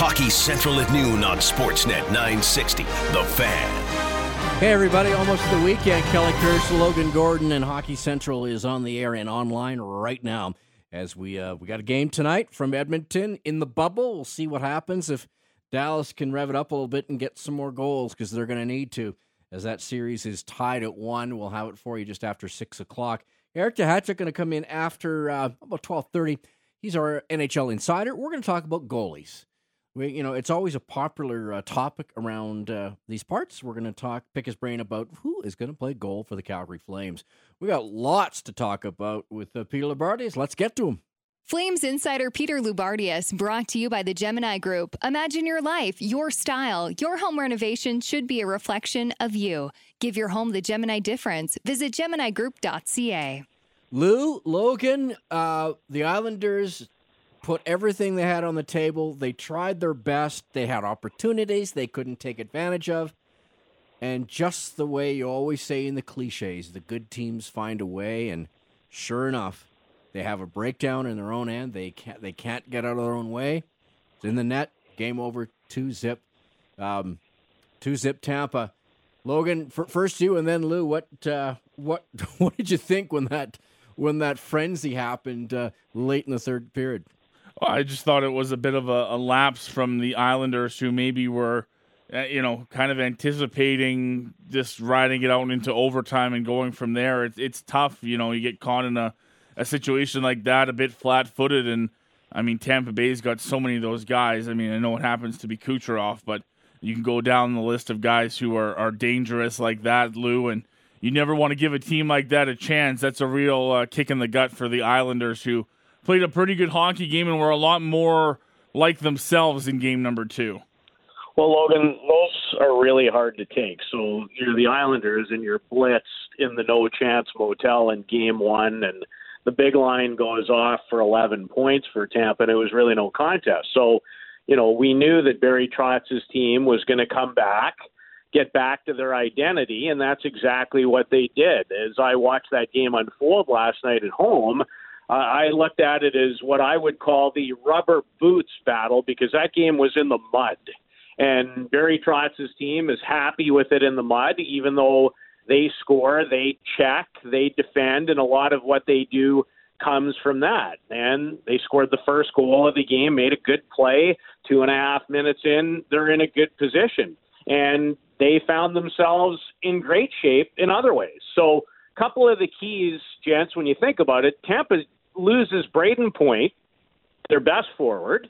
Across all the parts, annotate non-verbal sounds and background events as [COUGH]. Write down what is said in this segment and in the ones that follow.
Hockey Central at noon on Sportsnet 960. The Fan. Hey, everybody, almost the weekend. Kelly Kirsch, Logan Gordon, and Hockey Central is on the air and online right now. As we uh, we got a game tonight from Edmonton in the bubble. We'll see what happens if Dallas can rev it up a little bit and get some more goals because they're going to need to. As that series is tied at one, we'll have it for you just after six o'clock. Eric Duhatschek going to come in after uh, about twelve thirty. He's our NHL insider. We're going to talk about goalies we, you know, it's always a popular uh, topic around uh, these parts. We're going to talk, pick his brain about who is going to play goal for the Calgary Flames. We got lots to talk about with uh, Peter Loubardias. Let's get to him. Flames insider Peter Loubardias, brought to you by the Gemini Group. Imagine your life, your style. Your home renovation should be a reflection of you. Give your home the Gemini difference. Visit GeminiGroup.ca. Lou, Logan, uh, the Islanders put everything they had on the table. They tried their best. They had opportunities they couldn't take advantage of. And just the way you always say in the cliches, the good teams find a way. And sure enough, they have a breakdown in their own end. They can't they can't get out of their own way. It's in the net. Game over. Two zip. Um, two zip Tampa. Logan, first you and then Lou. What uh, what [LAUGHS] what did you think when that when that frenzy happened uh, late in the third period? I just thought it was a bit of a, a lapse from the Islanders, who maybe were, uh, you know, kind of anticipating just riding it out into overtime and going from there. It's it's tough, you know. You get caught in a a situation like that, a bit flat-footed, and I mean, Tampa Bay's got so many of those guys. I mean, I know it happens to be Kucherov, but you can go down the list of guys who are are dangerous like that, Lou, and you never want to give a team like that a chance. That's a real uh, kick in the gut for the Islanders, who played a pretty good hockey game and were a lot more like themselves in game number two. Well, Logan, those are really hard to take. So you're the Islanders and you're blitzed in the no chance motel in game one, and the big line goes off for 11 points for Tampa, and it was really no contest. So, you know, we knew that Barry Trotz's team was going to come back, get back to their identity, and that's exactly what they did. As I watched that game unfold last night at home, uh, I looked at it as what I would call the rubber boots battle because that game was in the mud. And Barry Trotz's team is happy with it in the mud, even though they score, they check, they defend, and a lot of what they do comes from that. And they scored the first goal of the game, made a good play. Two and a half minutes in, they're in a good position. And they found themselves in great shape in other ways. So, a couple of the keys, gents, when you think about it, Tampa loses Brayden Point, their best forward.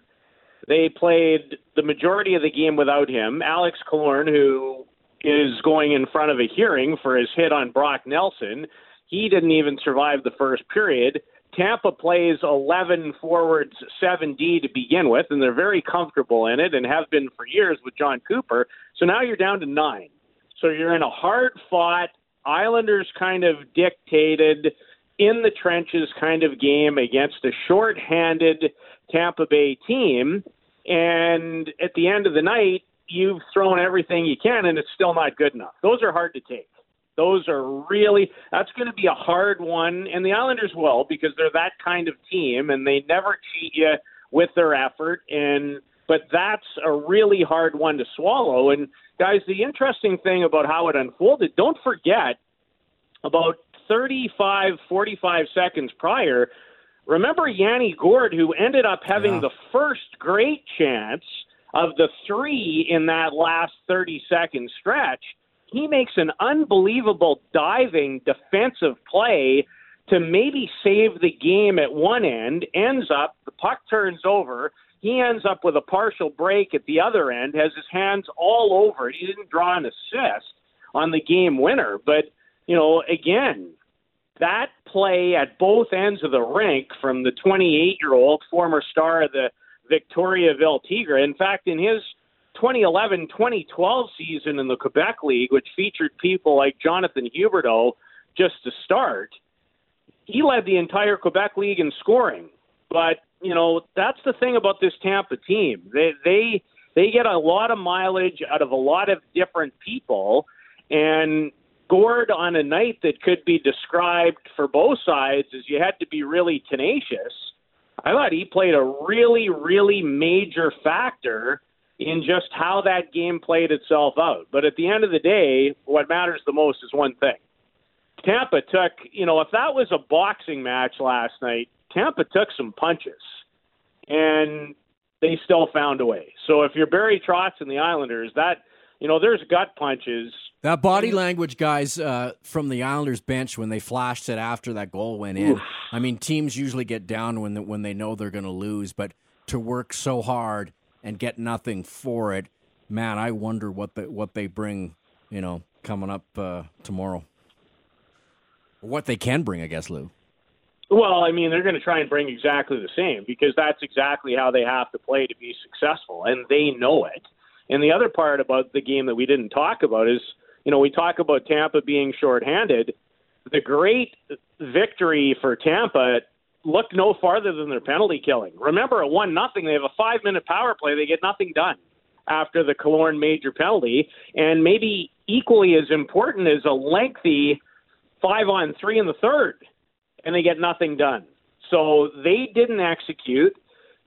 They played the majority of the game without him. Alex Killorn, who is going in front of a hearing for his hit on Brock Nelson, he didn't even survive the first period. Tampa plays 11 forwards, 7D to begin with, and they're very comfortable in it and have been for years with Jon Cooper. So now you're down to nine. So you're in a hard fought, Islanders kind of dictated in the trenches kind of game against a short-handed Tampa Bay team. And at the end of the night, you've thrown everything you can, and it's still not good enough. Those are hard to take. Those are really that's going to be a hard one, and the Islanders will because they're that kind of team, and they never cheat you with their effort. And but that's a really hard one to swallow. And guys, the interesting thing about how it unfolded, don't forget about 35, 45 seconds prior. Remember Yanni Gourde, who ended up having yeah. the first great chance of the three in that last 30 second stretch. He makes an unbelievable diving defensive play to maybe save the game at one end, ends up, the puck turns over. He ends up with a partial break at the other end, has his hands all over it. He didn't draw an assist on the game winner. But, you know, again, that play at both ends of the rink from the 28 year old former star of the Victoriaville Tigre. In fact, in his 2011 2012 season in the Quebec League, which featured people like Jonathan Huberdeau just to start, he led the entire Quebec League in scoring. But, you know, that's the thing about this Tampa team. They, they, they get a lot of mileage out of a lot of different people. And Gourde on a night that could be described for both sides as you had to be really tenacious. I thought he played a really, really major factor in just how that game played itself out. But at the end of the day, what matters the most is one thing. Tampa took, you know, if that was a boxing match last night, Tampa took some punches. And they still found a way. So if you're Barry Trotz and the Islanders, that you know, there's gut punches. That body language, guys, uh, from the Islanders bench when they flashed it after that goal went in. Oof. I mean, teams usually get down when the, when they know they're going to lose, but to work so hard and get nothing for it, man, I wonder what the, what they bring, you know, coming up uh, tomorrow. What they can bring, I guess, Lou. Well, I mean, they're going to try and bring exactly the same because that's exactly how they have to play to be successful, and they know it. And the other part about the game that we didn't talk about is, you know, we talk about Tampa being shorthanded. The great victory for Tampa looked no farther than their penalty killing. Remember, at one nothing, they have a five minute power play. They get nothing done after the Killorn major penalty, and maybe equally as important is a lengthy five on three in the third and they get nothing done. So they didn't execute.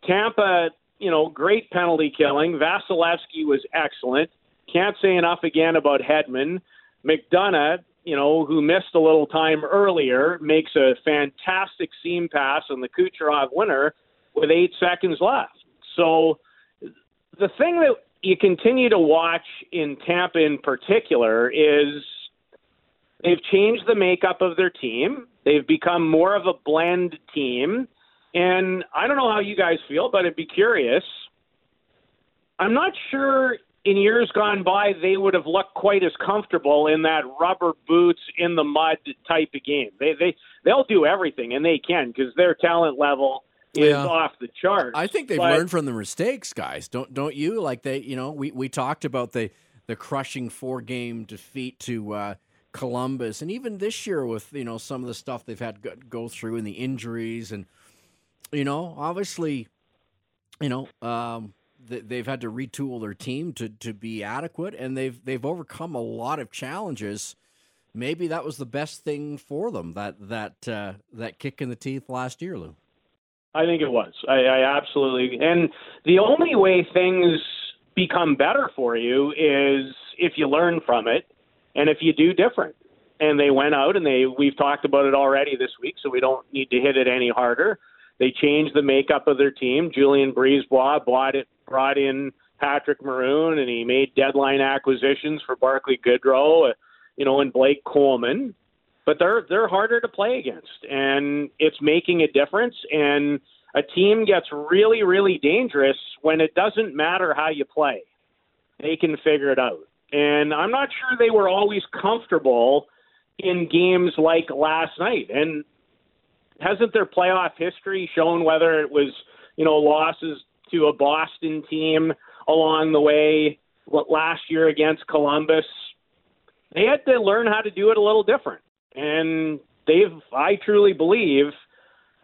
Tampa, you know, great penalty killing. Vasilevskiy was excellent. Can't say enough again about Hedman. McDonagh, you know, who missed a little time earlier, makes a fantastic seam pass on the Kucherov winner with eight seconds left. So the thing that you continue to watch in Tampa in particular is they've changed the makeup of their team. They've become more of a blend team. And I don't know how you guys feel, but I'd be curious. I'm not sure in years gone by they would have looked quite as comfortable in that rubber boots in the mud type of game. They they they'll do everything and they can because their talent level is yeah. off the chart. I think they've but, learned from the mistakes, guys. Don't don't you? Like they, you know, we we talked about the the crushing four game defeat to uh, Columbus, and even this year with you know some of the stuff they've had go, go through and the injuries, and you know obviously, you know um, they've had to retool their team to to be adequate, and they've they've overcome a lot of challenges. Maybe that was the best thing for them that that uh, that kick in the teeth last year, Lou. I think it was. I, I absolutely. And the only way things become better for you is if you learn from it and if you do different. And they went out and they we've talked about it already this week, so we don't need to hit it any harder. They changed the makeup of their team. Julien BriseBois bought it, brought in Patrick Maroon, and he made deadline acquisitions for Barclay Goodrow, uh, you know, and Blake Coleman. But they're they're harder to play against, and it's making a difference. And a team gets really, really dangerous when it doesn't matter how you play. They can figure it out. And I'm not sure they were always comfortable in games like last night. And hasn't their playoff history shown whether it was, you know, losses to a Boston team along the way last year against Columbus? They had to learn how to do it a little different. And they've, I truly believe,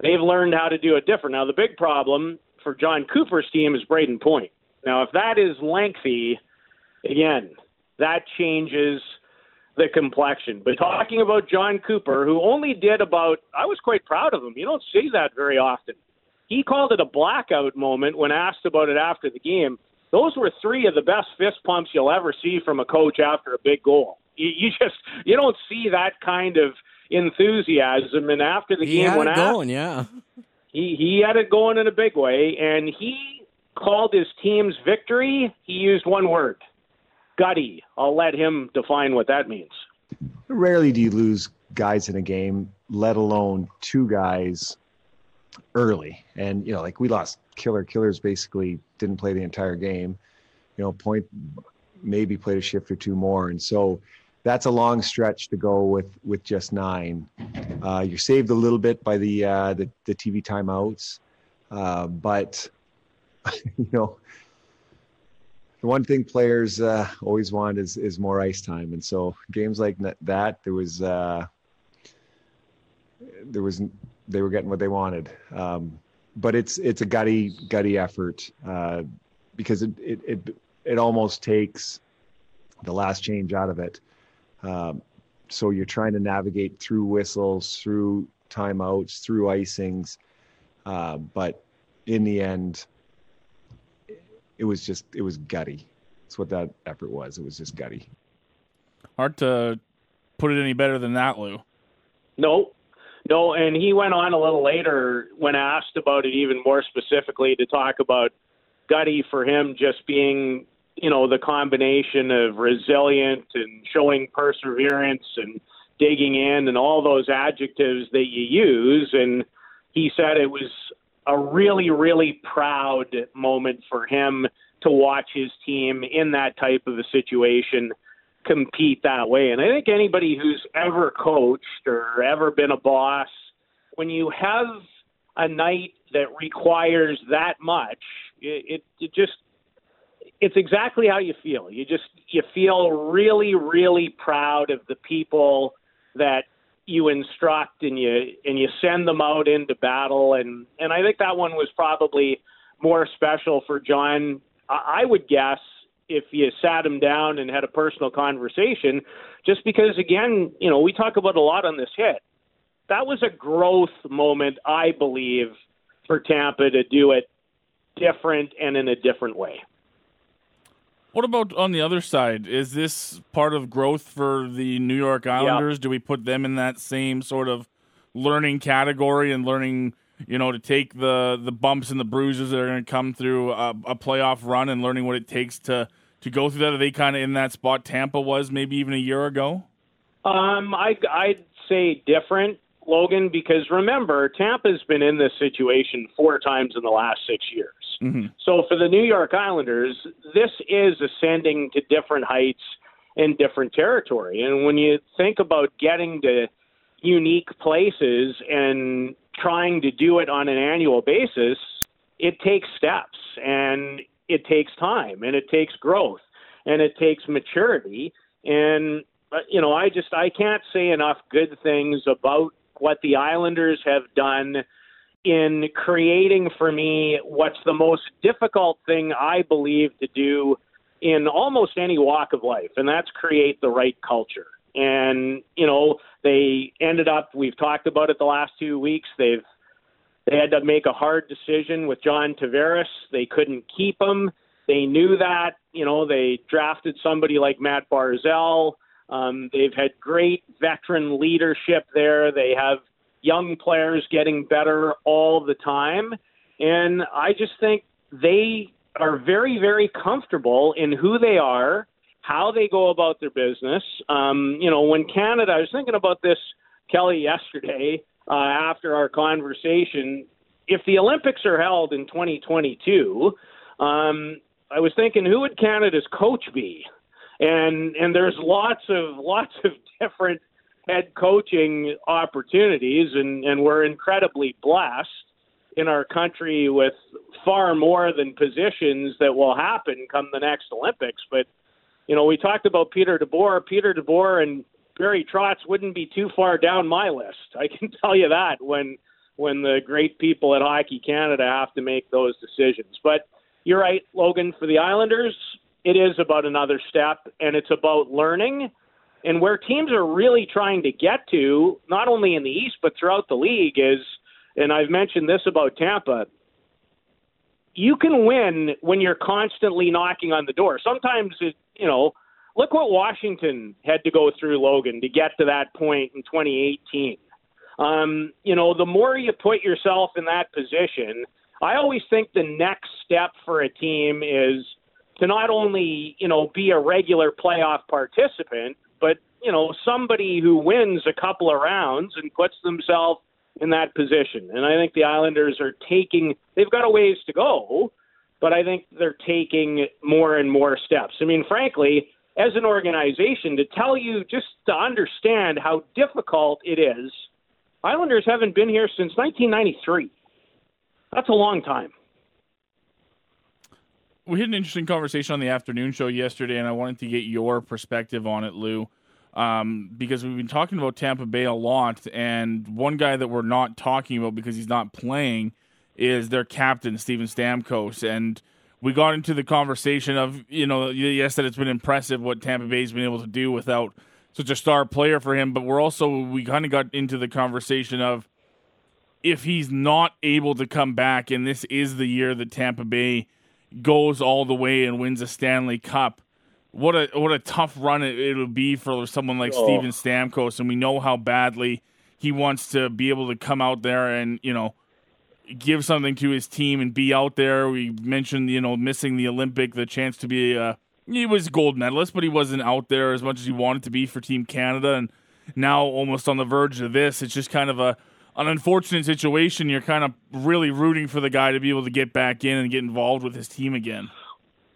they've learned how to do it different. Now, the big problem for Jon Cooper's team is Brayden Point. Now, if that is lengthy, again, that changes the complexion. But talking about Jon Cooper, who only did about, I was quite proud of him. You don't see that very often. He called it a blackout moment when asked about it after the game. Those were three of the best fist pumps you'll ever see from a coach after a big goal. You, you just you don't see that kind of enthusiasm. And after the he game, had when it asked, going, yeah, he he had it going in a big way, and he called his team's victory. He used one word: gutty. I'll let him define what that means. Rarely do you lose guys in a game, let alone two guys early. And, you know, like we lost Killer. Killers basically didn't play the entire game. You know, Point maybe played a shift or two more. And so that's a long stretch to go with with just nine. Uh, you're saved a little bit by the uh, the, the TV timeouts, uh, but [LAUGHS] you know the one thing players uh, always want is is more ice time, and so games like that, there was uh, there was they were getting what they wanted. Um, but it's it's a gutty gutty effort uh, because it, it it it almost takes the last change out of it. Um, so you're trying to navigate through whistles, through timeouts, through icings, Uh, but in the end, it was just it was gutty. That's what that effort was. It was just gutty. Hard to put it any better than that, Lou. No, no, and he went on a little later when asked about it even more specifically to talk about gutty for him just being, you know, the combination of resilient and showing perseverance and digging in and all those adjectives that you use. And he said it was a really, really proud moment for him to watch his team in that type of a situation compete that way. And I think anybody who's ever coached or ever been a boss, when you have a night that requires that much, it, it, it just it's exactly how you feel. You just you feel really, really proud of the people that you instruct and you and you send them out into battle and and I think that one was probably more special for Jon. I would guess if you sat him down and had a personal conversation, just because again, you know, we talk about a lot on this hit. That was a growth moment, I believe, for Tampa to do it different and in a different way. What about on the other side? Is this part of growth for the New York Islanders? Do we put them in that same sort of learning category and learning, you know, to take the the bumps and the bruises that are going to come through a, a, playoff run and learning what it takes to to go through that? Are they kind of in that spot Tampa was maybe even a year ago? Um, I I'd say different. Logan, because remember, Tampa's been in this situation four times in the last six years. Mm-hmm. So for the New York Islanders, this is ascending to different heights in different territory. And when you think about getting to unique places and trying to do it on an annual basis, it takes steps and it takes time and it takes growth and it takes maturity. And, uh, you know, I just, I can't say enough good things about what the Islanders have done in creating for me what's the most difficult thing I believe to do in almost any walk of life, and that's create the right culture. And you know, they ended up. We've talked about it the last two weeks. They've they had to make a hard decision with John Tavares. They couldn't keep him. They knew that. You know, they drafted somebody like Matt Barzal. Um, they've had great veteran leadership there. They have young players getting better all the time. And I just think they are very, very comfortable in who they are, how they go about their business. Um, you know, when Canada, I was thinking about this, Kelly, yesterday uh, after our conversation. If the Olympics are held in 2022, um, I was thinking, who would Canada's coach be? and and there's lots of lots of [LAUGHS] different head coaching opportunities, and and we're incredibly blessed in our country with far more than positions that will happen come the next Olympics. But you know, we talked about Peter DeBoer. Peter DeBoer and Barry Trotz wouldn't be too far down my list. I can [LAUGHS] tell you that when when the great people at Hockey Canada have to make those decisions. But you're right, Logan. For the Islanders, it is about another step, and it's about learning. And where teams are really trying to get to, not only in the East but throughout the league, is, and I've mentioned this about Tampa. You can win when you're constantly knocking on the door. Sometimes it, you know, look what Washington had to go through, Logan, to get to that point in 2018. Um, you know, the more you put yourself in that position, I always think the next step for a team is to not only you know be a regular playoff participant, but you know somebody who wins a couple of rounds and puts themselves in that position. And I think the Islanders are taking they've got a ways to go, but I think they're taking more and more steps. I mean, frankly, as an organization, to tell you just to understand how difficult it is, Islanders haven't been here since 1993. That's a long time we had an interesting conversation on the afternoon show yesterday, and I wanted to get your perspective on it, Lou, um, because we've been talking about Tampa Bay a lot, and one guy that we're not talking about because he's not playing is their captain, Steven Stamkos, and we got into the conversation of, you know, yes, that it's been impressive what Tampa Bay's been able to do without such a star player for him, but we're also we kind of got into the conversation of if he's not able to come back, and this is the year that Tampa Bay goes all the way and wins a Stanley Cup, what a what a tough run it, will be for someone like oh. Steven Stamkos, and we know how badly he wants to be able to come out there and you know give something to his team and be out there. We mentioned you know missing the Olympic, the chance to be a he was gold medalist, but he wasn't out there as much as he wanted to be for Team Canada, and now almost on the verge of this. It's just kind of a an unfortunate situation. You're kind of really rooting for the guy to be able to get back in and get involved with his team again.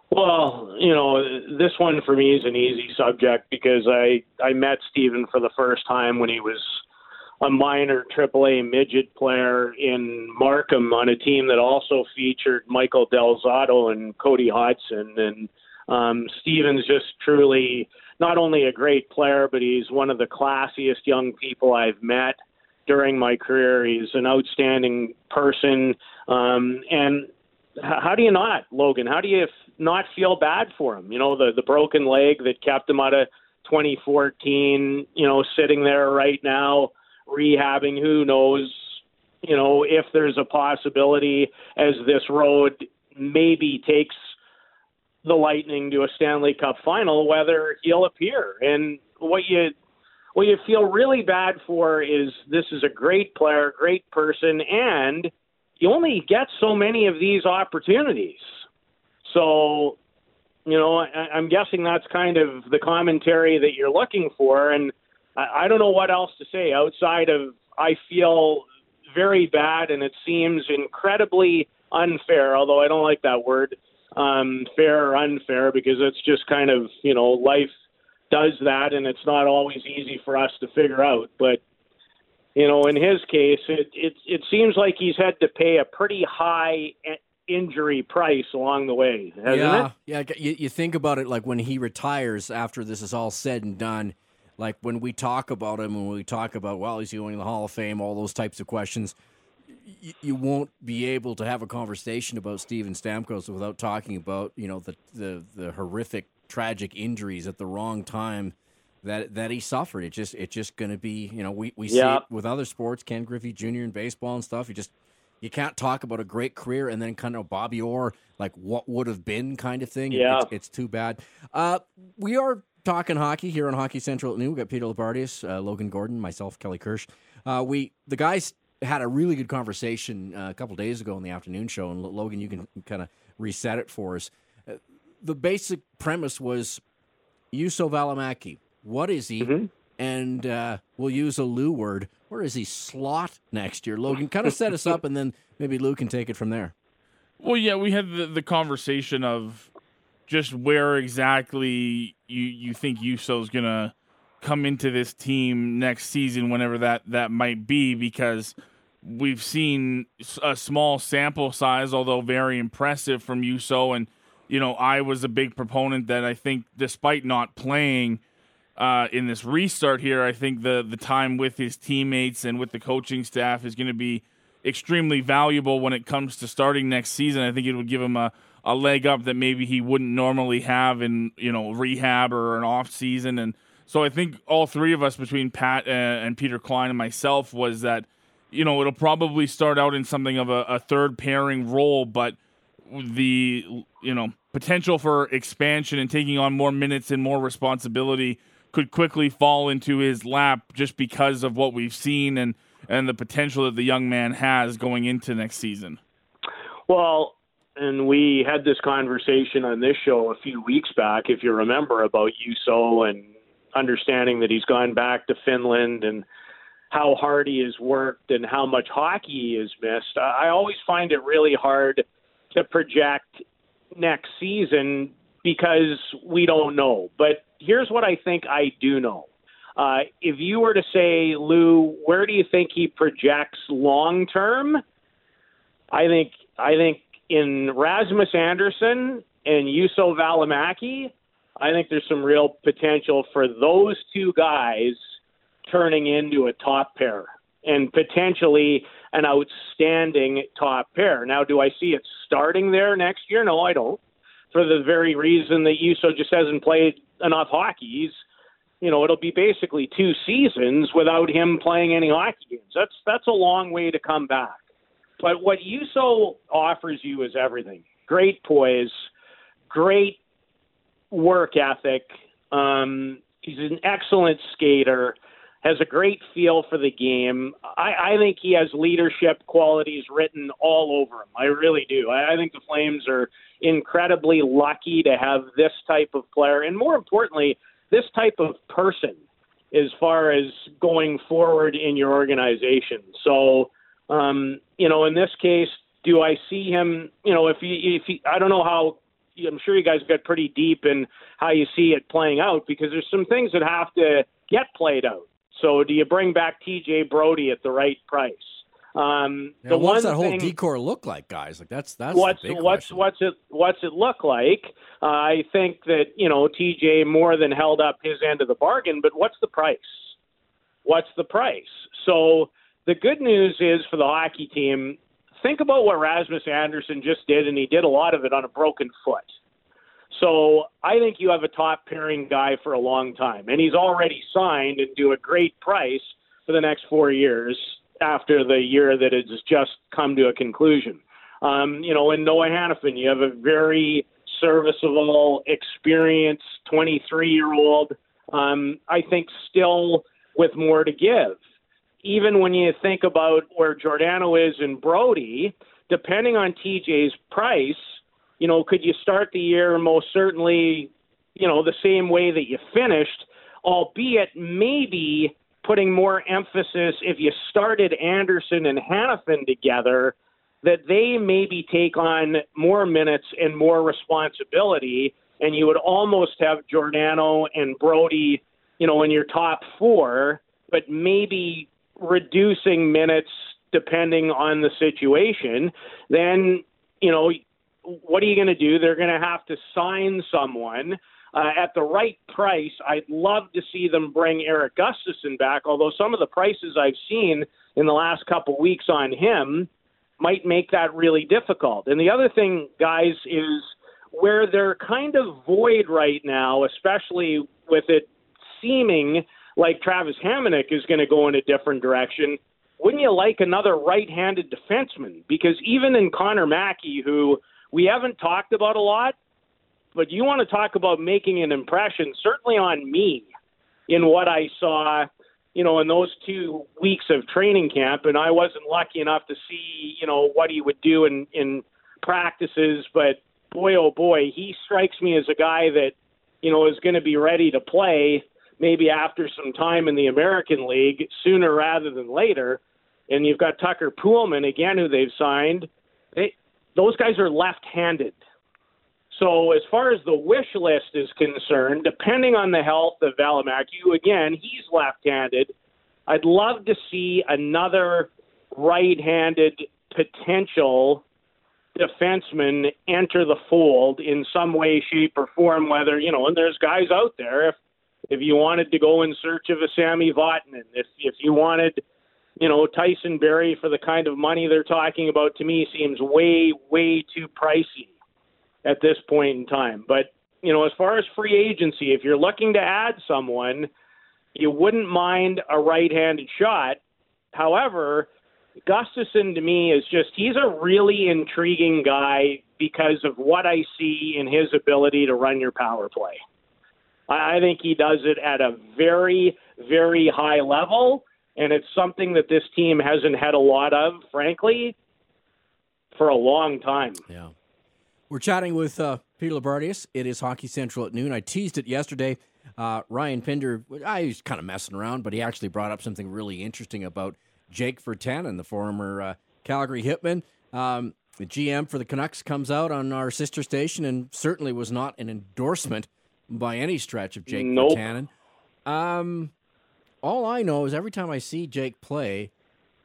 Well, you know, this one for me is an easy subject because I I met Steven for the first time when he was a minor AAA midget player in Markham on a team that also featured Michael Del Zotto and Cody Hodgson. And um, Steven's just truly not only a great player, but he's one of the classiest young people I've met during my career. He's an outstanding person. Um, and how do you not, Logan? How do you not feel bad for him? You know, the the broken leg that kept him out of 2014. You know, sitting there right now rehabbing. Who knows? You know, if there's a possibility as this road maybe takes the Lightning to a Stanley Cup final, whether he'll appear. And what you what you feel really bad for is this is a great player, great person, and you only get so many of these opportunities. So, you know, I, I'm guessing that's kind of the commentary that you're looking for, and I, I don't know what else to say outside of I feel very bad, and it seems incredibly unfair. Although I don't like that word, um, fair or unfair, because it's just kind of you know life does that, and it's not always easy for us to figure out. But you know, in his case, it it it seems like he's had to pay a pretty high injury price along the way, yeah, it? Yeah, you, you think about it like when he retires after this is all said and done. Like when we talk about him, when we talk about well, he's going to the Hall of Fame, all those types of questions you won't be able to have a conversation about Steven Stamkos without talking about you know the the, the horrific tragic injuries at the wrong time that that he suffered. It just it's just going to be you know we we see it with other sports, Ken Griffey Jr. in baseball and stuff. You just you can't talk about a great career and then kind of Bobby Orr like what would have been kind of thing. Yeah, it's, it's too bad. Uh, we are talking hockey here on Hockey Central at noon. We got Peter Loubardias, uh, Logan Gordon, myself, Kelly Kirsch. Uh, we the guys had a really good conversation uh, a couple days ago in the afternoon show, and Logan, you can kind of reset it for us. The basic premise was Juuso Valimaki. What is he? Mm-hmm. And uh, we'll use a Lou word. Where is he slot next year? Logan, kind of [LAUGHS] set us up, and then maybe Lou can take it from there. Well, yeah, we had the, the conversation of just where exactly you you think Juuso's gonna come into this team next season, whenever that that might be, because we've seen a small sample size, although very impressive from Juuso. And, you know, I was a big proponent that I think, despite not playing uh, in this restart here, I think the, the time with his teammates and with the coaching staff is going to be extremely valuable when it comes to starting next season. I think it would give him a, a leg up that maybe he wouldn't normally have in, you know, rehab or an off season. And so I think all three of us, between Pat uh, and Peter Klein and myself, was that – you know, it'll probably start out in something of a, a third pairing role, but the you know potential for expansion and taking on more minutes and more responsibility could quickly fall into his lap just because of what we've seen and and the potential that the young man has going into next season. Well, and we had this conversation on this show a few weeks back, if you remember, about Juuso and understanding that he's gone back to Finland and how hard he has worked and how much hockey he has missed. I always find it really hard to project next season because we don't know. But here's what I think I do know. Uh, if you were to say, Lou, where do you think he projects long term? I think I think in Rasmus Andersson and Juuso Valimaki, I think there's some real potential for those two guys – turning into a top pair and potentially an outstanding top pair. Now, do I see it starting there next year? No, I don't. For the very reason that Juuso just hasn't played enough hockey. He's you know, it'll be basically two seasons without him playing any hockey games. That's that's a long way to come back. But what Juuso offers you is everything. Great poise, great work ethic. Um, he's an excellent skater, has a great feel for the game. I, I think he has leadership qualities written all over him. I really do. I, I think the Flames are incredibly lucky to have this type of player, and more importantly, this type of person as far as going forward in your organization. So, um, you know, in this case, do I see him? You know, if he, if he, I don't know how. I'm sure you guys got pretty deep in how you see it playing out because there's some things that have to get played out. So, do you bring back T.J. Brodie at the right price? Um, yeah, the what's that whole thing, D corps look like, guys? Like that's that's what's what's question. what's it what's it look like? Uh, I think that you know TJ more than held up his end of the bargain, but what's the price? What's the price? So the good news is for the hockey team. Think about what Rasmus Andersson just did, and he did a lot of it on a broken foot. So I think you have a top pairing guy for a long time, and he's already signed and do a great price for the next four years after the year that has just come to a conclusion. Um, you know, in Noah Hanifin, you have a very serviceable, experienced 23 year old, um, I think still with more to give. Even when you think about where Giordano is in Brodie, depending on TJ's price, you know, could you start the year most certainly, you know, the same way that you finished, albeit maybe putting more emphasis if you started Andersson and Hanifin together, that they maybe take on more minutes and more responsibility, and you would almost have Giordano and Brodie, you know, in your top four, but maybe reducing minutes depending on the situation. Then, you know, what are you going to do? They're going to have to sign someone uh, at the right price. I'd love to see them bring Erik Gustafsson back, although some of the prices I've seen in the last couple weeks on him might make that really difficult. And the other thing, guys, is where they're kind of void right now, especially with it seeming like Travis Hamonic is going to go in a different direction. Wouldn't you like another right-handed defenseman? Because even in Connor Mackey, who we haven't talked about a lot, but you want to talk about making an impression, certainly on me, in what I saw, you know, in those two weeks of training camp, and I wasn't lucky enough to see, you know, what he would do in in practices, but boy, oh boy, he strikes me as a guy that, you know, is going to be ready to play maybe after some time in the American League sooner rather than later. And you've got Tucker Poolman again, who they've signed. They, those guys are left-handed. So as far as the wish list is concerned, depending on the health of Valimaki, again, he's left-handed. I'd love to see another right-handed potential defenseman enter the fold in some way, shape, or form. Whether you know, and there's guys out there. If if you wanted to go in search of a Sami Vatanen, if if you wanted, you know, Tyson Barrie for the kind of money they're talking about, to me seems way way too pricey at this point in time. But, you know, as far as free agency, if you're looking to add someone, you wouldn't mind a right handed shot. However, Gustafsson to me is just, he's a really intriguing guy because of what I see in his ability to run your power play. I think he does it at a very, very high level, and it's something that this team hasn't had a lot of, frankly, for a long time. Yeah. We're chatting with uh, Peter Loubardias. It is Hockey Central at noon. I teased it yesterday. Uh, Ryan Pinder, I was kind of messing around, but he actually brought up something really interesting about Jake Virtanen, the former uh, Calgary Hitman. Um, the GM for the Canucks comes out on our sister station and certainly was not an endorsement by any stretch of Jake Nope. Virtanen. Um, all I know is every time I see Jake play,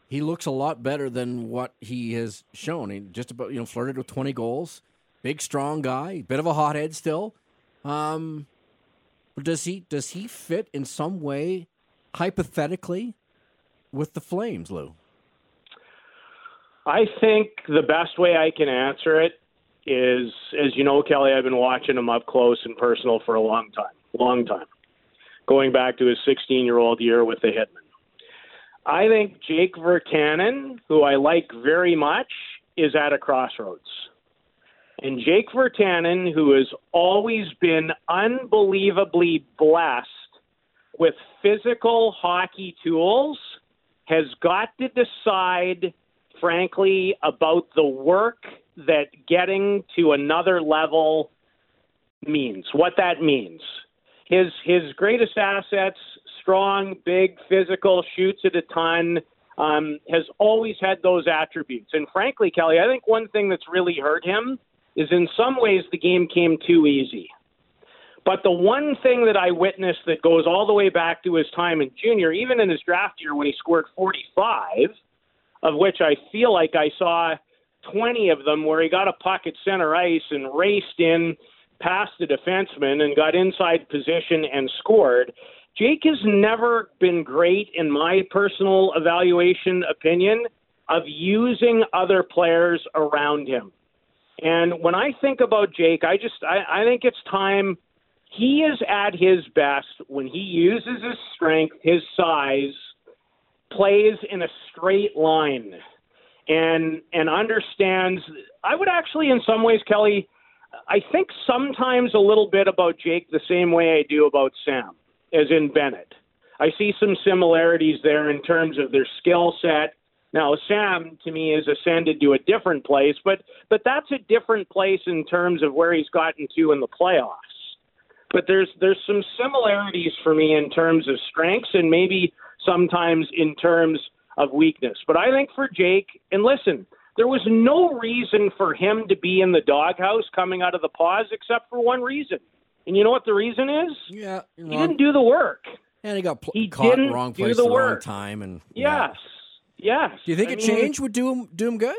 he looks a lot better than what he has shown. He just about you know flirted with twenty goals. Big, strong guy, bit of a hothead still. Um, does he does he fit in some way, hypothetically, with the Flames, Lou? I think the best way I can answer it is, as you know, Kelly, I've been watching him up close and personal for a long time, long time. Going back to his 16 year old year with the Hitmen. I think Jake Virtanen, who I like very much, is at a crossroads. And Jake Virtanen, who has always been unbelievably blessed with physical hockey tools, has got to decide, frankly, about the work that getting to another level means, what that means. His his greatest assets, strong, big, physical, shoots at a ton, um, has always had those attributes. And frankly, Kelly, I think one thing that's really hurt him is in some ways the game came too easy. But the one thing that I witnessed that goes all the way back to his time in junior, even in his draft year when he scored 45, of which I feel like I saw 20 of them where he got a puck at center ice and raced in past the defenseman and got inside position and scored. Jake has never been great, in my personal evaluation opinion, of using other players around him. And when I think about Jake, I just I, I think it's time he is at his best when he uses his strength, his size, plays in a straight line and and understands I would actually in some ways, Kelly, I think sometimes a little bit about Jake the same way I do about Sam, as in Bennett. I see some similarities there in terms of their skill set. Now, Sam to me has ascended to a different place, but but that's a different place in terms of where he's gotten to in the playoffs. But there's there's some similarities for me in terms of strengths and maybe sometimes in terms of weakness. But I think for Jake, and listen, there was no reason for him to be in the doghouse coming out of the pause except for one reason. And you know what the reason is? Yeah, he didn't do the work. And he got pl- he caught didn't wrong do place the at the wrong time, and Yes, yes. Do you think I a mean, change would do him do him good?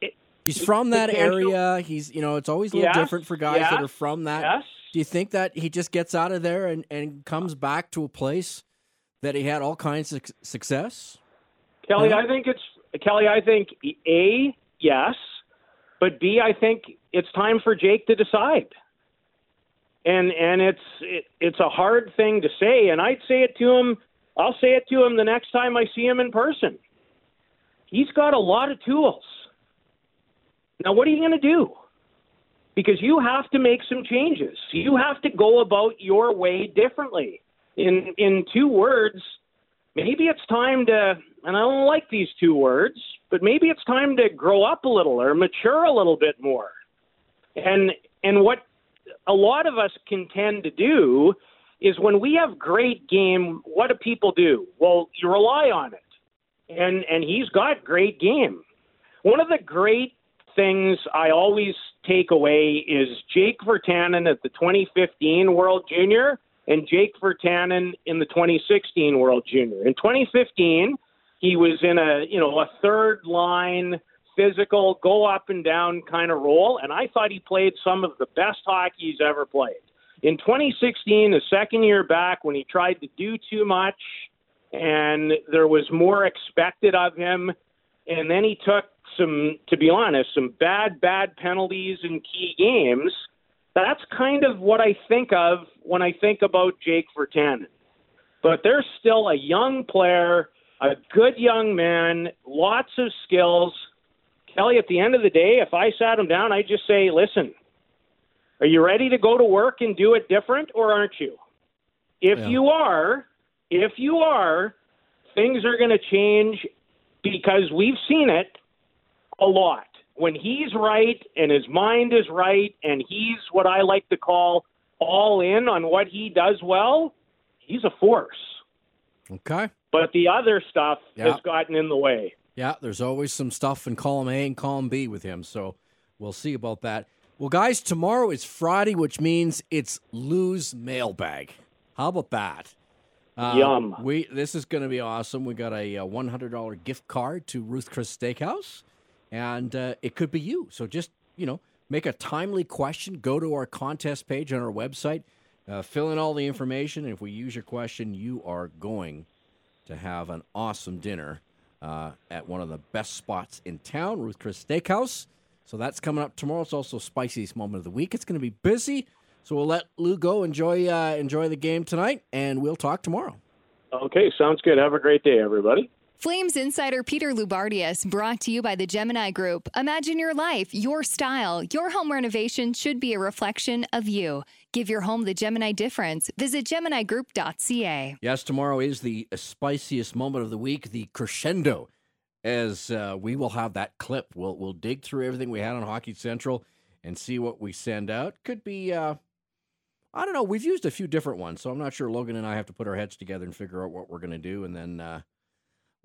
It- He's from that area. He's you know it's always a little Yes, different for guys that are from that. Yes. Do you think that he just gets out of there and, and comes back to a place that he had all kinds of success? Kelly, Yeah. I think it's Uh, Kelly. I think a yes, but b I think it's time for Jake to decide. And and it's it, it's a hard thing to say, and I'd say it to him. I'll say it to him the next time I see him in person. He's got a lot of tools. Now, what are you going to do? Because you have to make some changes. You have to go about your way differently. In in two words, maybe it's time to and I don't like these two words, but maybe it's time to grow up a little or mature a little bit more. And and what a lot of us can tend to do is when we have great game, what do people do? Well, you rely on it. And and he's got great game. One of the great things I always take away is Jake Virtanen at the 2015 World Junior and Jake Virtanen in the 2016 World Junior. In 2015, he was in a you know a third line physical go up and down kind of role and I thought he played some of the best hockey he's ever played. In 2016, the second year back when he tried to do too much and there was more expected of him and then he took some to be honest some bad bad penalties in key games that's kind of what I think of when I think about Jake Virtanen. But there's still a young player, a good young man, lots of skills. Kelly, at the end of the day, if I sat him down, I'd just say, listen, are you ready to go to work and do it different or aren't you? If Yeah. you are, if you are, things are going to change because we've seen it a lot. When he's right and his mind is right and he's what I like to call all in on what he does well, he's a force. Okay. But the other stuff Yeah. has gotten in the way. Yeah, there's always some stuff in column A and column B with him, so we'll see about that. Well, guys, tomorrow is Friday, which means it's Lou's mailbag. How about that? Uh, Yum. We this is going to be awesome. We got a, uh $100 gift card to Ruth Chris Steakhouse, and uh, it could be you. So just you know, make a timely question. Go to our contest page on our website, uh, fill in all the information, and if we use your question, you are going to have an awesome dinner uh, at one of the best spots in town, Ruth Chris Steakhouse. So that's coming up tomorrow. It's also spiciest moment of the week. It's going to be busy. So we'll let Lou go. Enjoy uh, enjoy the game tonight, and we'll talk tomorrow. Okay, sounds good. Have a great day, everybody. Flames insider Peter Loubardias brought to you by the Gemini Group. Imagine your life, your style. Your home renovation should be a reflection of you. Give your home the Gemini difference. Visit GeminiGroup.ca. Yes, tomorrow is the spiciest moment of the week, the crescendo, as uh, we will have that clip. We'll we'll dig through everything we had on Hockey Central and see what we send out. Could be. Uh, I don't know. We've used a few different ones, so I'm not sure Logan and I have to put our heads together and figure out what we're going to do, and then uh,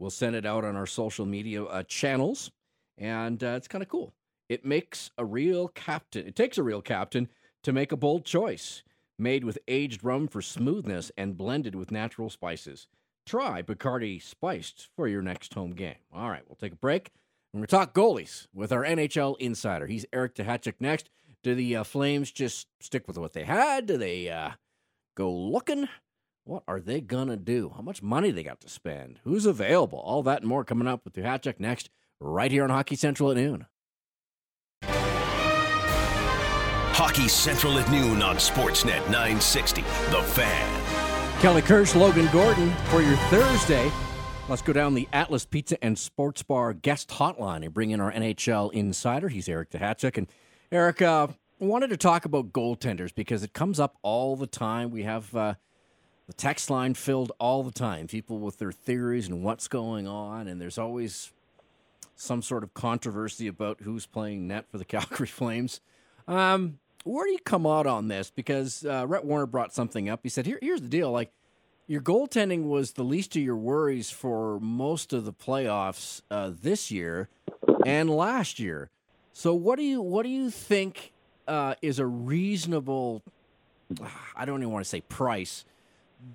We'll send it out on our social media uh, channels, and uh, it's kind of cool. It makes a real captain. It takes a real captain to make a bold choice, made with aged rum for smoothness and blended with natural spices. Try Bacardi Spiced for your next home game. All right, we'll take a break. We're going to talk goalies with our NHL insider. He's Eric Duhatschek next. Do the uh, Flames just stick with what they had? Do they uh, go looking? What are they gonna do? How much money they got to spend? Who's available? All that and more coming up with Duhatschek next, right here on Hockey Central at noon. Hockey Central at noon on Sportsnet 960. The Fan. Kelly Kirsch, Logan Gordon for your Thursday. Let's go down the Atlas Pizza and Sports Bar guest hotline and bring in our NHL insider. He's Eric Duhatschek. And Eric, uh, wanted to talk about goaltenders because it comes up all the time. We have uh, the text line filled all the time. People with their theories and what's going on, and there's always some sort of controversy about who's playing net for the [LAUGHS] Calgary Flames. Um, where do you come out on this? Because uh, Rhett Warrener brought something up. He said, Here, "Here's the deal. Like your goaltending was the least of your worries for most of the playoffs uh, this year and last year. So what do you what do you think uh, is a reasonable? I don't even want to say price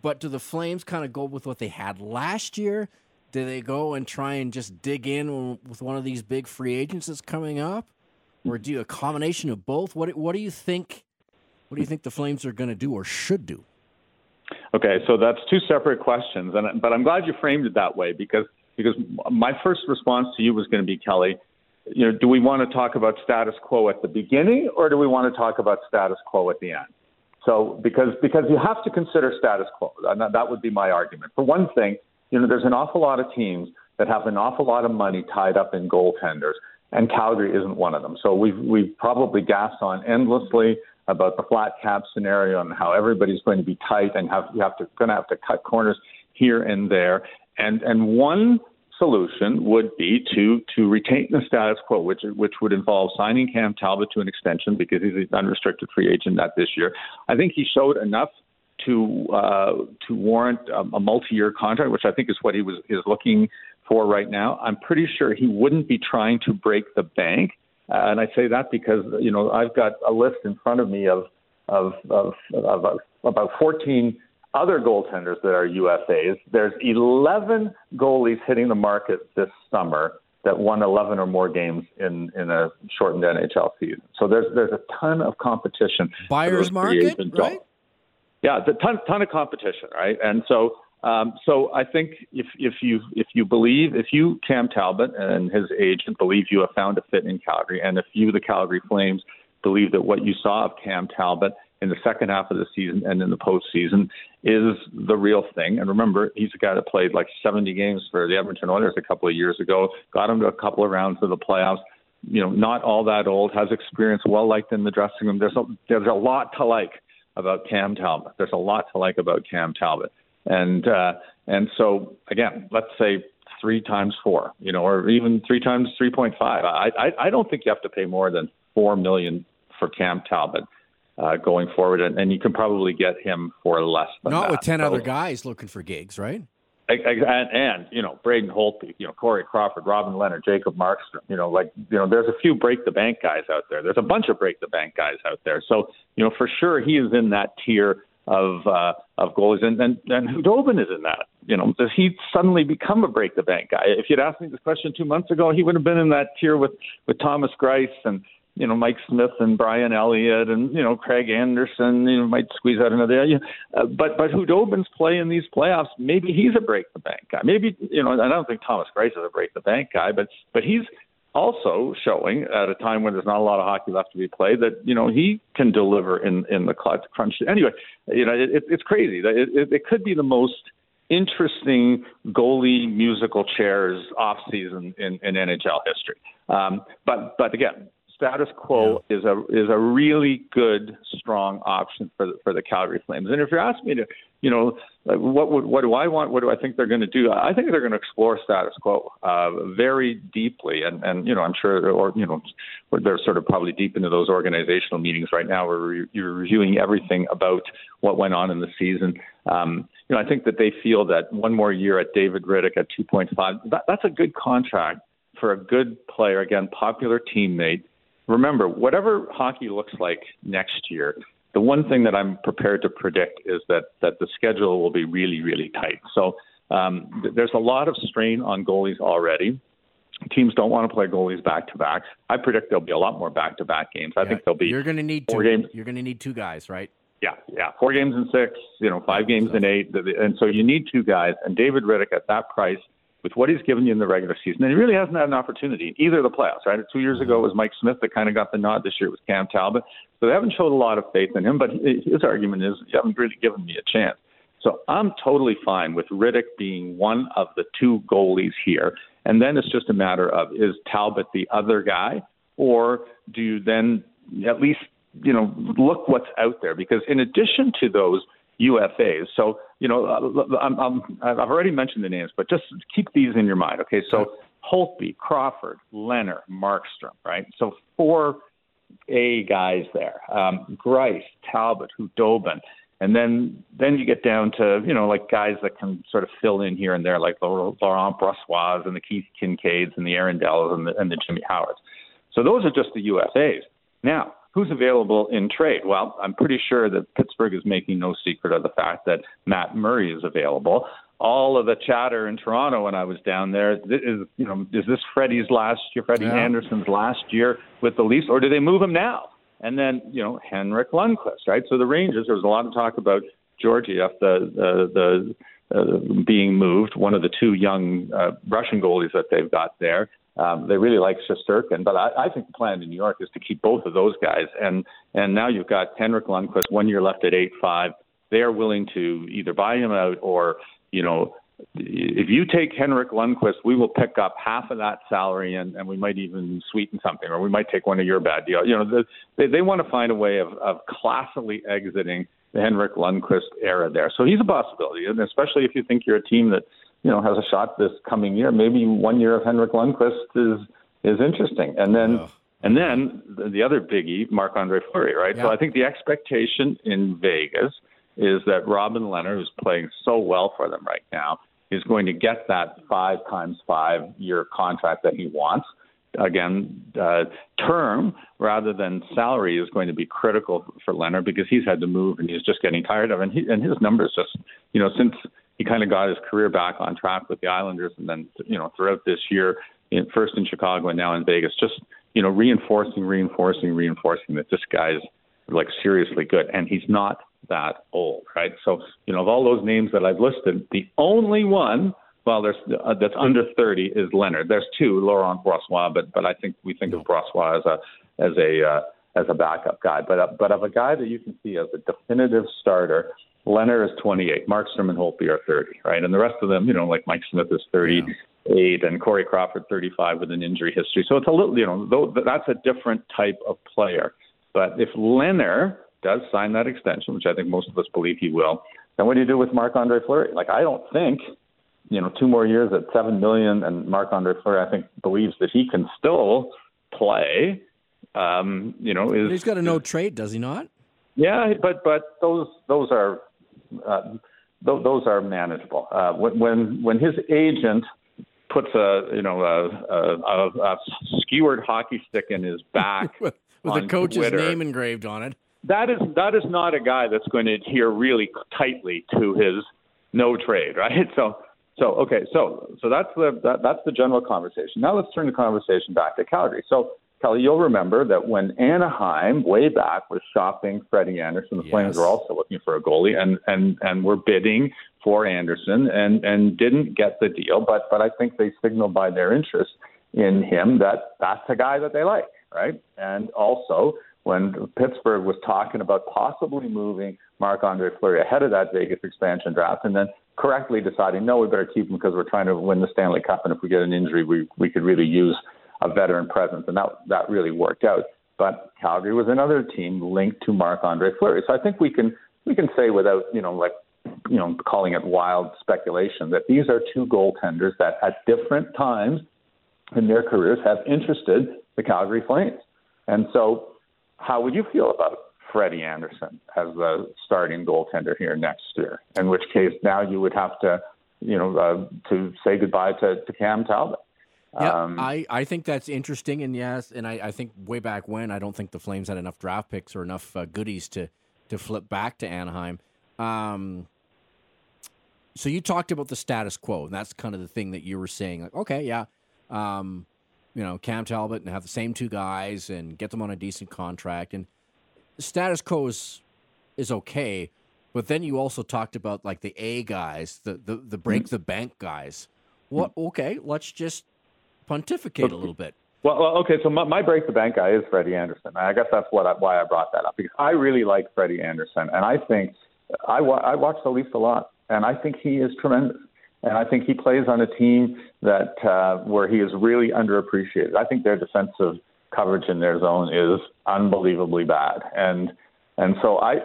but do the Flames kind of go with what they had last year? Do they go and try and just dig in with one of these big free agents that's coming up, or do a combination of both? What What do you think? What do you think the Flames are going to do or should do? Okay, so that's two separate questions, and but I'm glad you framed it that way because because my first response to you was going to be Kelly. You know, do we want to talk about status quo at the beginning, or do we want to talk about status quo at the end? So because because you have to consider status quo, and that would be my argument. For one thing, you know, there's an awful lot of teams that have an awful lot of money tied up in goaltenders, and Calgary isn't one of them. So we've we've probably gassed on endlessly about the flat cap scenario and how everybody's going to be tight and have you have to going to have to cut corners here and there. And and one solution would be to to retain the status quo, which which would involve signing Cam Talbot to an extension because he's an unrestricted free agent not this year. I think he showed enough to uh, to warrant a, a multi-year contract, which I think is what he was is looking for right now. I'm pretty sure he wouldn't be trying to break the bank, uh, and I say that because you know I've got a list in front of me of of of, of about 14 other goaltenders that are UFAs. There's 11 goalies hitting the market this summer that won 11 or more games in, in a shortened NHL season. So there's there's a ton of competition. Buyer's market, right? Yeah, a ton ton of competition, right? And so um, so I think if if you if you believe if you Cam Talbot and his agent believe you have found a fit in Calgary, and if you the Calgary Flames believe that what you saw of Cam Talbot in the second half of the season and in the postseason is the real thing. And remember, he's a guy that played like 70 games for the Edmonton Oilers a couple of years ago, got him to a couple of rounds of the playoffs. You know, not all that old, has experience, well liked in the dressing room. There's a, there's a lot to like about Cam Talbot. There's a lot to like about Cam Talbot. And uh, and so again, let's say three times four, you know, or even three times three point five. I, I I don't think you have to pay more than four million for Cam Talbot uh, going forward, and, and, you can probably get him for less than Not that. with ten so, other guys looking for gigs, right? And, and you know Braden Holtby, you know Corey Crawford, Robin Lehner, Jacob Markstrom, you know like you know there's a few break the bank guys out there. There's a bunch of break the bank guys out there. So you know for sure he is in that tier of uh, of goalies, and and and Khudobin is in that. You know, does he suddenly become a break the bank guy? If you'd asked me this question two months ago, he would have been in that tier with with Thomas Greiss and you know Mike Smith and Brian Elliott and you know Craig Anderson. You know might squeeze out another. You uh, but but Khudobin's play in these playoffs, maybe he's a break the bank guy. Maybe you know I don't think Thomas Greiss is a break the bank guy, but but he's also showing at a time when there's not a lot of hockey left to be played that you know he can deliver in in the clutch crunch. Anyway, you know it, it's crazy. It, it, it could be the most interesting goalie musical chairs off season in, in NHL history. Um, but but again, status quo yeah. is a is a really good strong option for the, for the Calgary Flames. And if you're asking me to, you know, what would what do I want? What do I think they're going to do? I think they're going to explore status quo uh, very deeply. And and you know, I'm sure, or you know, they're sort of probably deep into those organizational meetings right now, where you're reviewing everything about what went on in the season. Um, you know, I think that they feel that one more year at David Rittich at 2.5, that, that's a good contract for a good player, again, popular teammate remember, whatever hockey looks like next year, the one thing that I'm prepared to predict is that that the schedule will be really, really tight. So um, th- there's a lot of strain on goalies already. Teams don't want to play goalies back to back. I predict there'll be a lot more back to back games. I yeah, think there'll be you're going to need four two. games. You're going to need two guys, right? Yeah, yeah, four games in six. You know, five games in eight, and so you need two guys. And David Rittich at that price with what he's given you in the regular season. And he really hasn't had an opportunity in either of the playoffs, right? Two years ago it was Mike Smith that kind of got the nod. This year it was Cam Talbot. So they haven't showed a lot of faith in him, but his argument is you haven't really given me a chance. So I'm totally fine with Rittich being one of the two goalies here. And then it's just a matter of is Talbot the other guy, or do you then at least, you know, look what's out there? Because in addition to those – UFAs. So, you know, uh, I'm, I'm, I've already mentioned the names, but just keep these in your mind. Okay, so Holtby, Crawford, Lehner, Markstrom, right? So four A guys there. Um, Greiss, Talbot, Khudobin. And then, then you get down to you know like guys that can sort of fill in here and there, like Laurent Brossoit and the Keith Kincaids and the Aaron Dells and the, and the Jimmy Howards. So those are just the UFAs. Now, who's available in trade? Well, I'm pretty sure that Pittsburgh is making no secret of the fact that Matt Murray is available. All of the chatter in Toronto when I was down there is, you know, is this Freddie's last year, Freddie yeah. Andersen's last year with the Leafs, or do they move him now? And then, you know, Henrik Lundqvist, right? So the Rangers, there was a lot of talk about Georgiev, the the the uh, being moved, one of the two young uh, Russian goalies that they've got there. Um, they really like Shesterkin, but I, I think the plan in New York is to keep both of those guys. And and now you've got Henrik Lundqvist, one year left at eight five. They are willing to either buy him out or you know if you take Henrik Lundqvist, we will pick up half of that salary and, and we might even sweeten something, or we might take one of your bad deals. You know, they, they want to find a way of, of classily exiting the Henrik Lundqvist era there. So he's a possibility, and especially if you think you're a team that you know has a shot this coming year. Maybe one year of Henrik Lundqvist is is interesting, and then oh. and then the other biggie, Marc Andre Fleury, right? Yeah. So I think the expectation in Vegas is that Robin Lehner, who's playing so well for them right now, is going to get that five times five year contract that he wants. Again, uh, term rather than salary is going to be critical for Lehner because he's had to move and he's just getting tired of it. And, he, and his numbers just, you know, since he kind of got his career back on track with the Islanders, and then you know throughout this year, in, first in Chicago and now in Vegas, just you know reinforcing, reinforcing, reinforcing that this guy's like seriously good, and he's not that old, right? So you know of all those names that I've listed, the only one. Well, there's uh, that's under 30 is Lehner. There's two, Laurent Brossoit, but but I think we think of Brossoit as a as a uh, as a backup guy. But uh, but of a guy that you can see as a definitive starter, Lehner is 28. Markstrom and Holtby are 30, right? And the rest of them, you know, like Mike Smith is 38, yeah. and Corey Crawford 35 with an injury history. So it's a little, you know, that's a different type of player. But if Lehner does sign that extension, which I think most of us believe he will, then what do you do with Marc Andre Fleury? Like, I don't think, you know, two more years at seven million, and Marc Andre Fleury, I think, believes that he can still play. Um, you know, is, he's got a no trade, does he not? Yeah, but but those those are uh, th- those are manageable. Uh, when, when his agent puts a you know a, a, a skewered hockey stick in his back [LAUGHS] with, a coach's Twitter, name engraved on it, that is that is not a guy that's going to adhere really tightly to his no trade, [LAUGHS] right? So so okay, so so that's the that, that's the general conversation. Now let's turn the conversation back to Calgary. So Kelly, you'll remember that when Anaheim, way back, was shopping Freddie Andersen, the yes. Flames were also looking for a goalie and and and were bidding for Andersen and and didn't get the deal. But but I think they signaled by their interest in him that that's a guy that they like, right? And also, when Pittsburgh was talking about possibly moving Marc Andre Fleury ahead of that Vegas expansion draft, and then correctly deciding, no, we better keep him because we're trying to win the Stanley Cup, and if we get an injury, we we could really use a veteran presence, and that that really worked out. But Calgary was another team linked to Marc Andre Fleury, so I think we can we can say without you know like you know calling it wild speculation that these are two goaltenders that at different times in their careers have interested the Calgary Flames, and so how would you feel about Freddie Andersen as the starting goaltender here next year. In which case, now you would have to, you know, uh, to say goodbye to, to Cam Talbot. Yeah, um, I, I think that's interesting, and yes, and I, I think way back when I don't think the Flames had enough draft picks or enough uh, goodies to to flip back to Anaheim. Um, so you talked about the status quo, and that's kind of the thing that you were saying. Like, okay, yeah, um, you know, Cam Talbot and have the same two guys and get them on a decent contract, and status quo is is okay, but then you also talked about like the A guys, the the, the break mm-hmm. the bank guys. What? Okay, let's just pontificate a little bit. Well, well, okay. So my, my break the bank guy is Freddie Andersen. I guess that's what I, why I brought that up because I really like Freddie Andersen, and I think I wa- I watch the Leafs a lot, and I think he is tremendous. And I think he plays on a team that uh, where he is really underappreciated. I think their defensive coverage in their zone is unbelievably bad. And and so I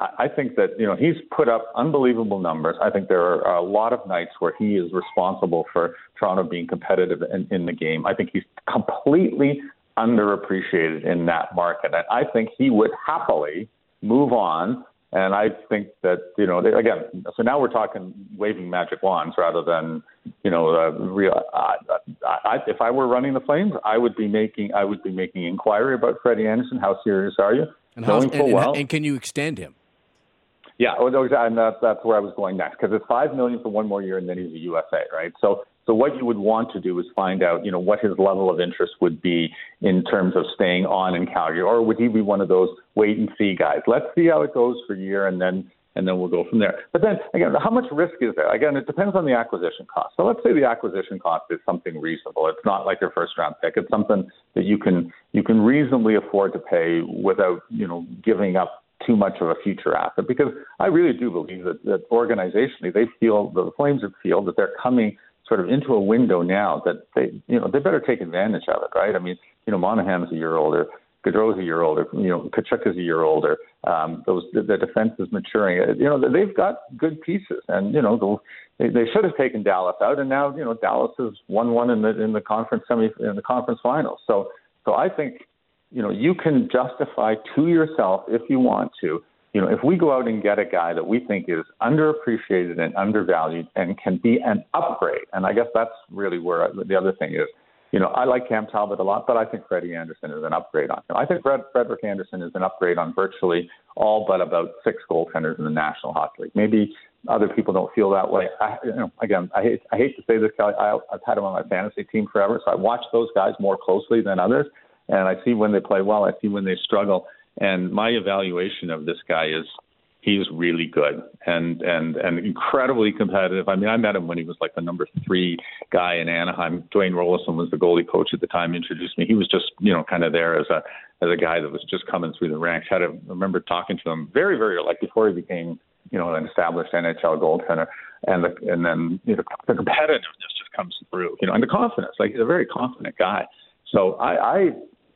I think that you know he's put up unbelievable numbers. I think there are a lot of nights where he is responsible for Toronto being competitive in, in the game. I think he's completely underappreciated in that market, and I think he would happily move on and I think that you know they, again, so now we're talking waving magic wands rather than you know uh, real. I, I, if I were running the Flames, I would be making I would be making inquiry about Freddie Andersen. How serious are you? And, how, and, well, and, can you extend him? Yeah, oh, and that's that's where I was going next because it's five million for one more year, and then he's a UFA, right? So so what you would want to do is find out, you know, what his level of interest would be in terms of staying on in Calgary, or would he be one of those wait and see guys? Let's see how it goes for a year, and then and then we'll go from there. But then again, how much risk is there? Again, it depends on the acquisition cost. So let's say the acquisition cost is something reasonable. It's not like your first round pick. It's something that you can you can reasonably afford to pay without you know giving up too much of a future asset. Because I really do believe that, that organizationally they feel the Flames feel that they're coming sort of into a window now that they, you know, they better take advantage of it, right? I mean, you know, Monahan's a year older, Gaudreau's a year older, you know, Tkachuk is a year older. Um, those the, the defense is maturing. You know, they've got good pieces, and you know, they, they should have taken Dallas out, and now you know Dallas has won one in the in the conference semi in the conference finals. So, so I think, you know, you can justify to yourself if you want to you know, if we go out and get a guy that we think is underappreciated and undervalued and can be an upgrade, and I guess that's really where the other thing is. You know, I like Cam Talbot a lot, but I think Freddie Andersen is an upgrade on him. I think Fred, Frederik Andersen is an upgrade on virtually all but about six goaltenders in the National Hockey League. Maybe other people don't feel that way. I, you know, again, I hate I hate to say this, Kelly. I, I've had him on my fantasy team forever, so I watch those guys more closely than others, and I see when they play well. I see when they struggle. And my evaluation of this guy is he's really good and and and incredibly competitive. I mean, I met him when he was like the number three guy in Anaheim. Dwayne Roloson was the goalie coach at the time. Introduced me. He was just you know kind of there as a as a guy that was just coming through the ranks. Had a, I remember talking to him very very like before he became you know an established NHL goaltender. And the, and then you know, the competitiveness just comes through, you know, and the confidence. Like he's a very confident guy. So I, I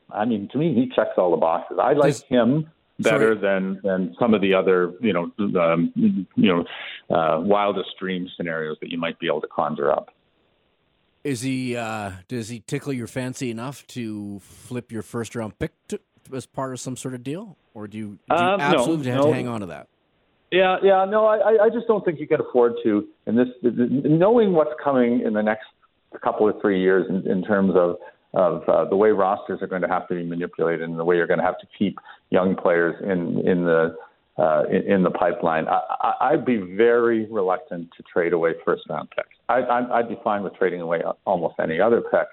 I mean, to me, he checks all the boxes. I like Does, him better sorry. than than some of the other, you know, um, you know, uh, wildest dream scenarios that you might be able to conjure up. Is he? Uh, does he tickle your fancy enough to flip your first round pick to, as part of some sort of deal, or do you, do you um, absolutely no, have no. to hang on to that? Yeah, yeah, no, I, I just don't think you can afford to. And this, knowing what's coming in the next couple of three years in, in terms of of uh, the way rosters are going to have to be manipulated and the way you're going to have to keep young players in in the uh, in, in the pipeline. I, I, I'd be very reluctant to trade away first round picks. I, I, I'd be fine with trading away almost any other pick,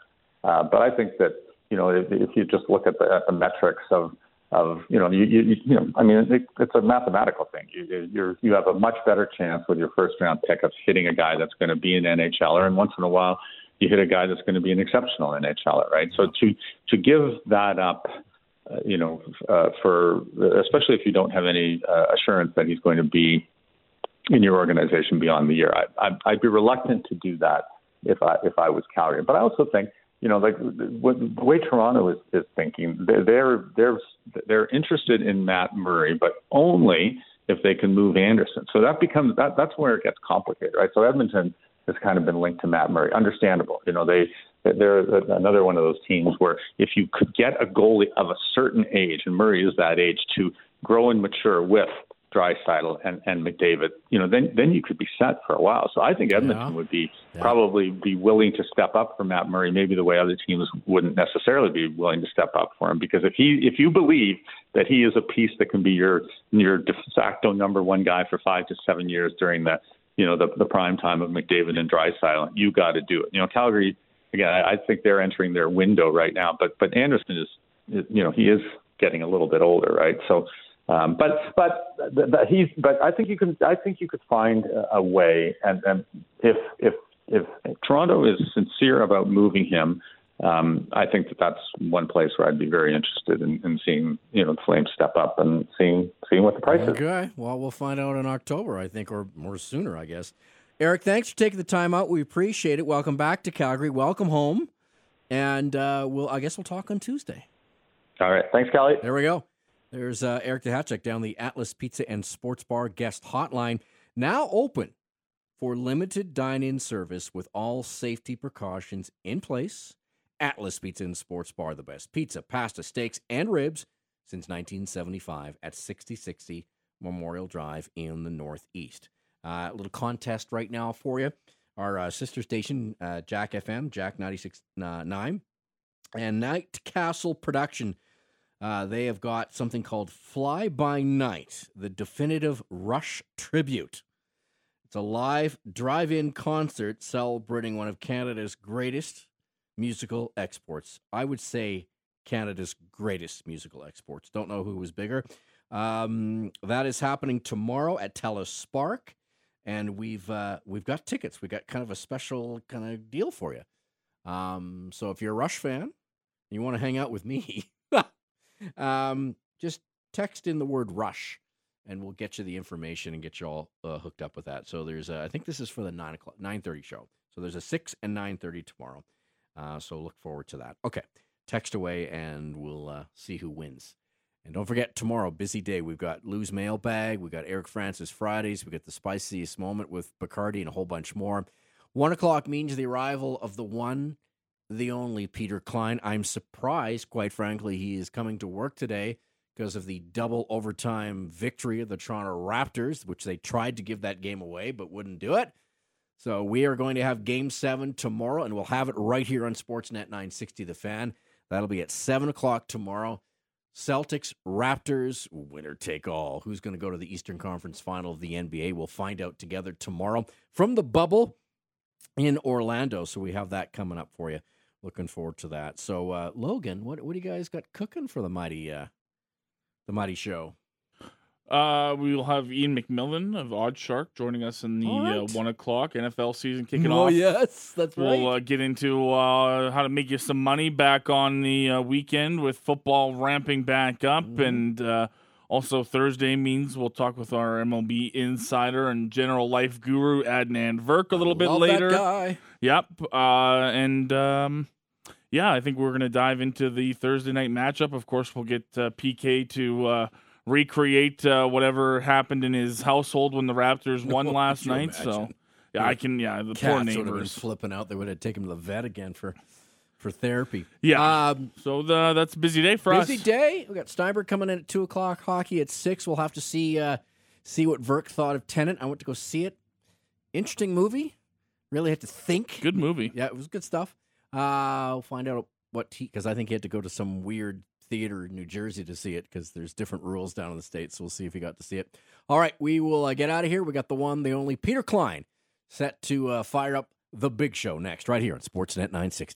uh, but I think that you know if, if you just look at the, at the metrics of of you know you, you you know I mean it, it's a mathematical thing. You you you have a much better chance with your first round pick of hitting a guy that's going to be an NHLer, and once in a while you hit a guy that's going to be an exceptional NHLer, right? So to to give that up, uh, you know, uh, for especially if you don't have any uh, assurance that he's going to be in your organization beyond the year, I, I, I'd be reluctant to do that if I if I was Calgary. But I also think you know, like the way Toronto is, is thinking, they're they're they're interested in Matt Murray, but only if they can move Andersen. So that becomes that that's where it gets complicated, right? So Edmonton has kind of been linked to Matt Murray. Understandable, you know, they they're another one of those teams where if you could get a goalie of a certain age, and Murray is that age, to grow and mature with Draisaitl and, and McDavid, you know, then then you could be set for a while. So I think Edmonton yeah. would be yeah. probably be willing to step up for Matt Murray, maybe the way other teams wouldn't necessarily be willing to step up for him. Because if he if you believe that he is a piece that can be your your de facto number one guy for five to seven years during the you know the the prime time of McDavid and Draisaitl, you got to do it. You know, Calgary again, I, I think they're entering their window right now, but but Andersen is you know he is getting a little bit older, right? So um, but but but he's but I think you can I think you could find a way and, and if if if Toronto is sincere about moving him, um, I think that that's one place where I'd be very interested in, in seeing you know the Flames step up and seeing seeing what the price okay. is. Okay, well we'll find out in October I think or more sooner I guess. Eric, thanks for taking the time out. We appreciate it. Welcome back to Calgary. Welcome home, and uh, we'll I guess we'll talk on Tuesday. All right, thanks, Kelly. There we go. There's uh, Eric Duhatschek down the Atlas Pizza and Sports Bar guest hotline, now open for limited dine-in service with all safety precautions in place. Atlas Pizza and Sports Bar, the best pizza, pasta, steaks, and ribs since 1975 at 6060 Memorial Drive in the Northeast. Uh, a little contest right now for you. Our uh, sister station, uh, Jack FM, Jack 96.9, and Night Castle Production – uh, they have got something called Fly By Night, the definitive Rush tribute. It's a live drive in concert celebrating one of Canada's greatest musical exports. I would say Canada's greatest musical exports. Don't know who was bigger. Um, that is happening tomorrow at Telus Spark, and we've uh, we've got tickets. We got kind of a special kind of deal for you. Um, so if you're a Rush fan, you want to hang out with me. [LAUGHS] Um, just text in the word rush and we'll get you the information and get you all uh, hooked up with that. So there's, a, I think this is for the nine o'clock, nine thirty show. So there's a six and nine thirty tomorrow. Uh, so look forward to that. Okay, text away and we'll uh, see who wins. And don't forget tomorrow, busy day. We've got Lou's mailbag. We've got Eric Francis Fridays. We got the spiciest moment with Bacardi and a whole bunch more. One o'clock means the arrival of the one the only Peter Klein. I'm surprised, quite frankly, he is coming to work today because of the double overtime victory of the Toronto Raptors, which they tried to give that game away but wouldn't do it. So we are going to have game seven tomorrow, and we'll have it right here on Sportsnet 960 The Fan. That'll be at 7 o'clock tomorrow. Celtics, Raptors, winner take all. Who's going to go to the Eastern Conference final of the NBA? We'll find out together tomorrow from the bubble in Orlando. So we have that coming up for you looking forward to that. So, uh, Logan, what what do you guys got cooking for the mighty uh, the mighty show? Uh, we will have Ian McMillan of Odd Shark joining us in the uh, right. uh, one o'clock NFL season kicking oh, off. Oh yes, that's we'll, right. We'll uh, get into uh, how to make you some money back on the uh, weekend with football ramping back up, mm. and uh, also Thursday means we'll talk with our MLB insider and general life guru Adnan Virk a little bit later. guy. Yep, and. Um, yeah, I think we're going to dive into the Thursday night matchup. Of course, we'll get uh, PK to uh, recreate uh, whatever happened in his household when the Raptors won [LAUGHS] last night. Imagine? So, yeah, I can. Yeah, the Cats poor would have been neighbors flipping out. They would have taken him to the vet again for for therapy. Yeah. Um, so the, that's a busy day for busy us. Busy day. We got Steinberg coming in at two o'clock. Hockey at six. We'll have to see uh, see what Virk thought of Tenet. I went to go see it. Interesting movie. Really had to think. Good movie. Yeah, it was good stuff. Uh, we'll find out what he because I think he had to go to some weird theater in New Jersey to see it because there's different rules down in the states. So we'll see if he got to see it. All right, we will uh, get out of here. We got the one, the only Peter Klein set to uh, fire up the big show next, right here on Sportsnet 960.